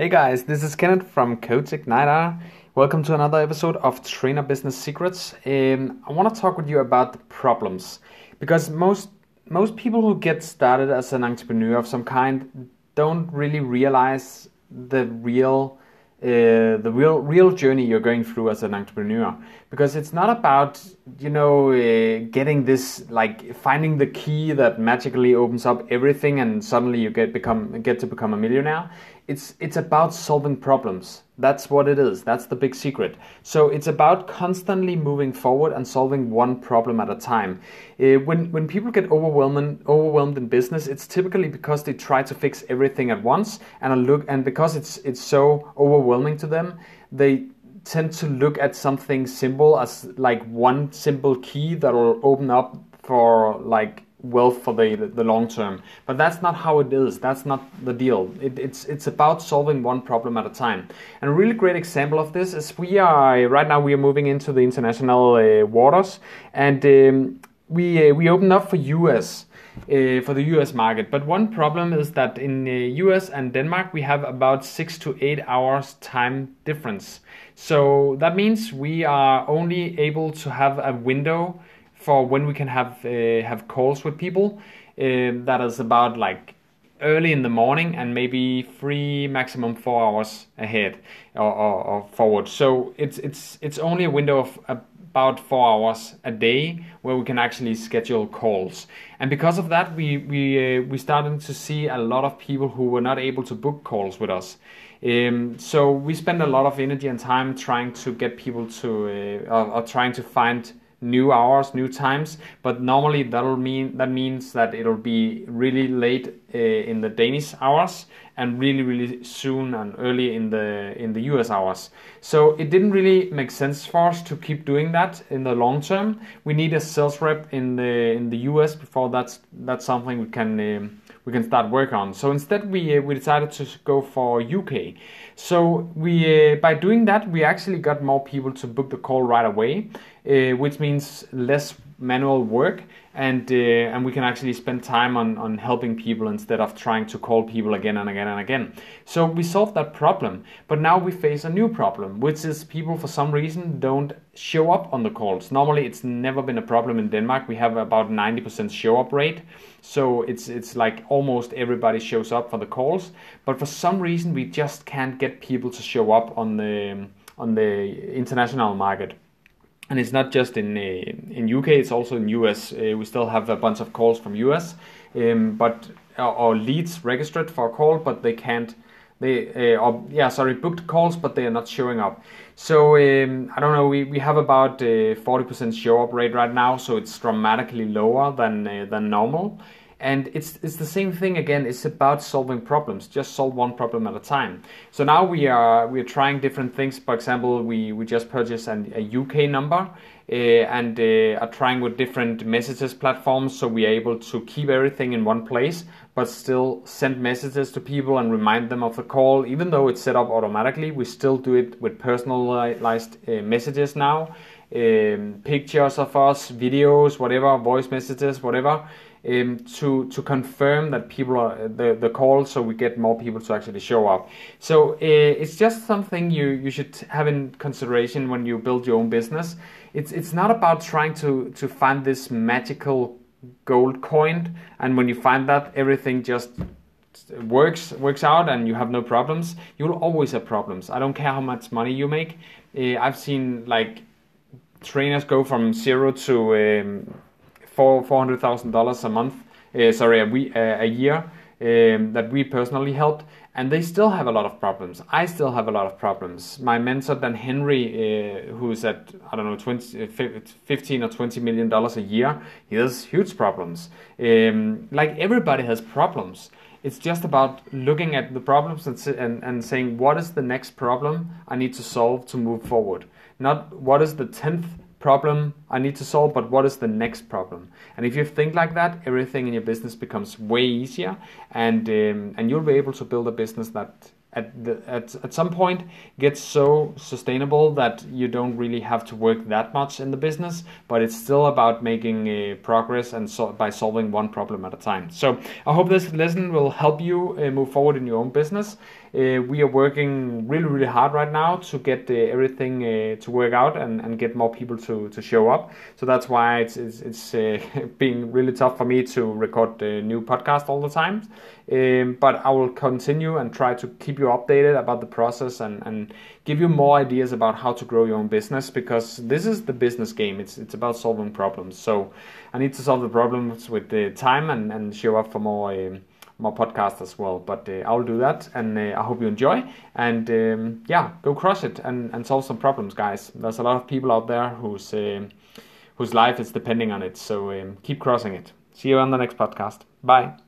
Hey guys, this is Kenneth from Coach Igniter. Welcome to another episode of Trainer Business Secrets. Um, I want to talk with you about the problems because most most people who get started as an entrepreneur of some kind don't really realize the real uh, the real real journey you're going through as an entrepreneur because it's not about you know uh, getting this like finding the key that magically opens up everything and suddenly you get become get to become a millionaire it's it's about solving problems. That's what it is. That's the big secret. So it's about constantly moving forward and solving one problem at a time. Uh, when when people get overwhelmed overwhelmed in business it's typically because they try to fix everything at once and look and because it's it's so overwhelming to them they tend to look at something simple as like one simple key that will open up for like wealth for the the long term. But that's not how it is. That's not the deal. It, it's it's about solving one problem at a time. And a really great example of this is we are right now we are moving into the international uh, waters, and um, we uh, we open up for US. Uh, for the US market. But one problem is that in the uh, US and Denmark we have about six to eight hours time difference. So that means we are only able to have a window for when we can have uh, have calls with people. Uh, that is about like early in the morning and maybe three maximum four hours ahead or, or, or, forward. So it's it's it's only a window of about four hours a day where we can actually schedule calls. And because of that, we we uh, we started to see a lot of people who were not able to book calls with us. Um, so we spend a lot of energy and time trying to get people to uh, or, or trying to find new hours, new times. But normally that'll mean that means that it'll be really late uh, in the Danish hours and really really soon and early in the in the US hours. So it didn't really make sense for us to keep doing that in the long term. We need a sales rep in the in the US before that's that's something we can. Um, we can start work on. So instead, we uh, we decided to go for UK. So we uh, by doing that, we actually got more people to book the call right away, uh, which means less manual work and uh, and we can actually spend time on on helping people instead of trying to call people again and again and again. So we solved that problem but now we face a new problem which is people for some reason don't show up on the calls. Normally it's never been a problem in denmark. We have about 90% show up rate so it's it's like almost everybody shows up for the calls but for some reason we just can't get people to show up on the on the international market and it's not just in uh, in UK; it's also in US. Uh, we still have a bunch of calls from US, um, but uh, or leads registered for a call, but they can't. They uh, or yeah, sorry, booked calls, but they are not showing up. So um, I don't know. We, we have about uh, forty percent show up rate right now, so it's dramatically lower than uh, than normal and it's it's the same thing again it's about solving problems just solve one problem at a time. So now we are we are trying different things for example we we just purchased an, a uk number uh, and uh, are trying with different messages platforms so we are able to keep everything in one place but still send messages to people and remind them of the call. Even though it's set up automatically we still do it with personalized uh, messages now. Um, pictures of us videos whatever voice messages whatever um, to to confirm that people are the the call, so we get more people to actually show up. So uh, it's just something you you should have in consideration when you build your own business. It's it's not about trying to to find this magical gold coin, and when you find that, everything just works works out and you have no problems. You'll always have problems. I don't care how much money you make. Uh, I've seen like trainers go from zero to um, four four hundred thousand dollars a month. Uh, sorry, a, we, uh, a year um, that we personally helped, and they still have a lot of problems. I still have a lot of problems. My mentor Dan Henry, uh, who's at I don't know 20, uh, 15 or twenty million dollars a year, he has huge problems. Um, like everybody has problems. It's just about looking at the problems and, and, and saying what is the next problem I need to solve to move forward. Not what is the tenth problem I need to solve, but what is the next problem? And if you think like that, everything in your business becomes way easier, and um, and you'll be able to build a business that at the, at at some point gets so sustainable that you don't really have to work that much in the business, but it's still about making progress and so by solving one problem at a time. So I hope this lesson will help you uh, move forward in your own business. Uh, we are working really, really hard right now to get uh, everything uh, to work out and, and get more people to, to show up. So that's why it's it's, it's uh, being really tough for me to record a new podcast all the time. Um, but I will continue and try to keep you updated about the process and, and give you more ideas about how to grow your own business because this is the business game. It's it's about solving problems. So I need to solve the problems with the time and, and show up for more. Um, more podcasts as well. But uh, I'll do that, and uh, I hope you enjoy. And um, yeah, go crush it and, and solve some problems, guys. There's a lot of people out there whose uh, whose life is depending on it. So um, keep crossing it. See you on the next podcast. Bye.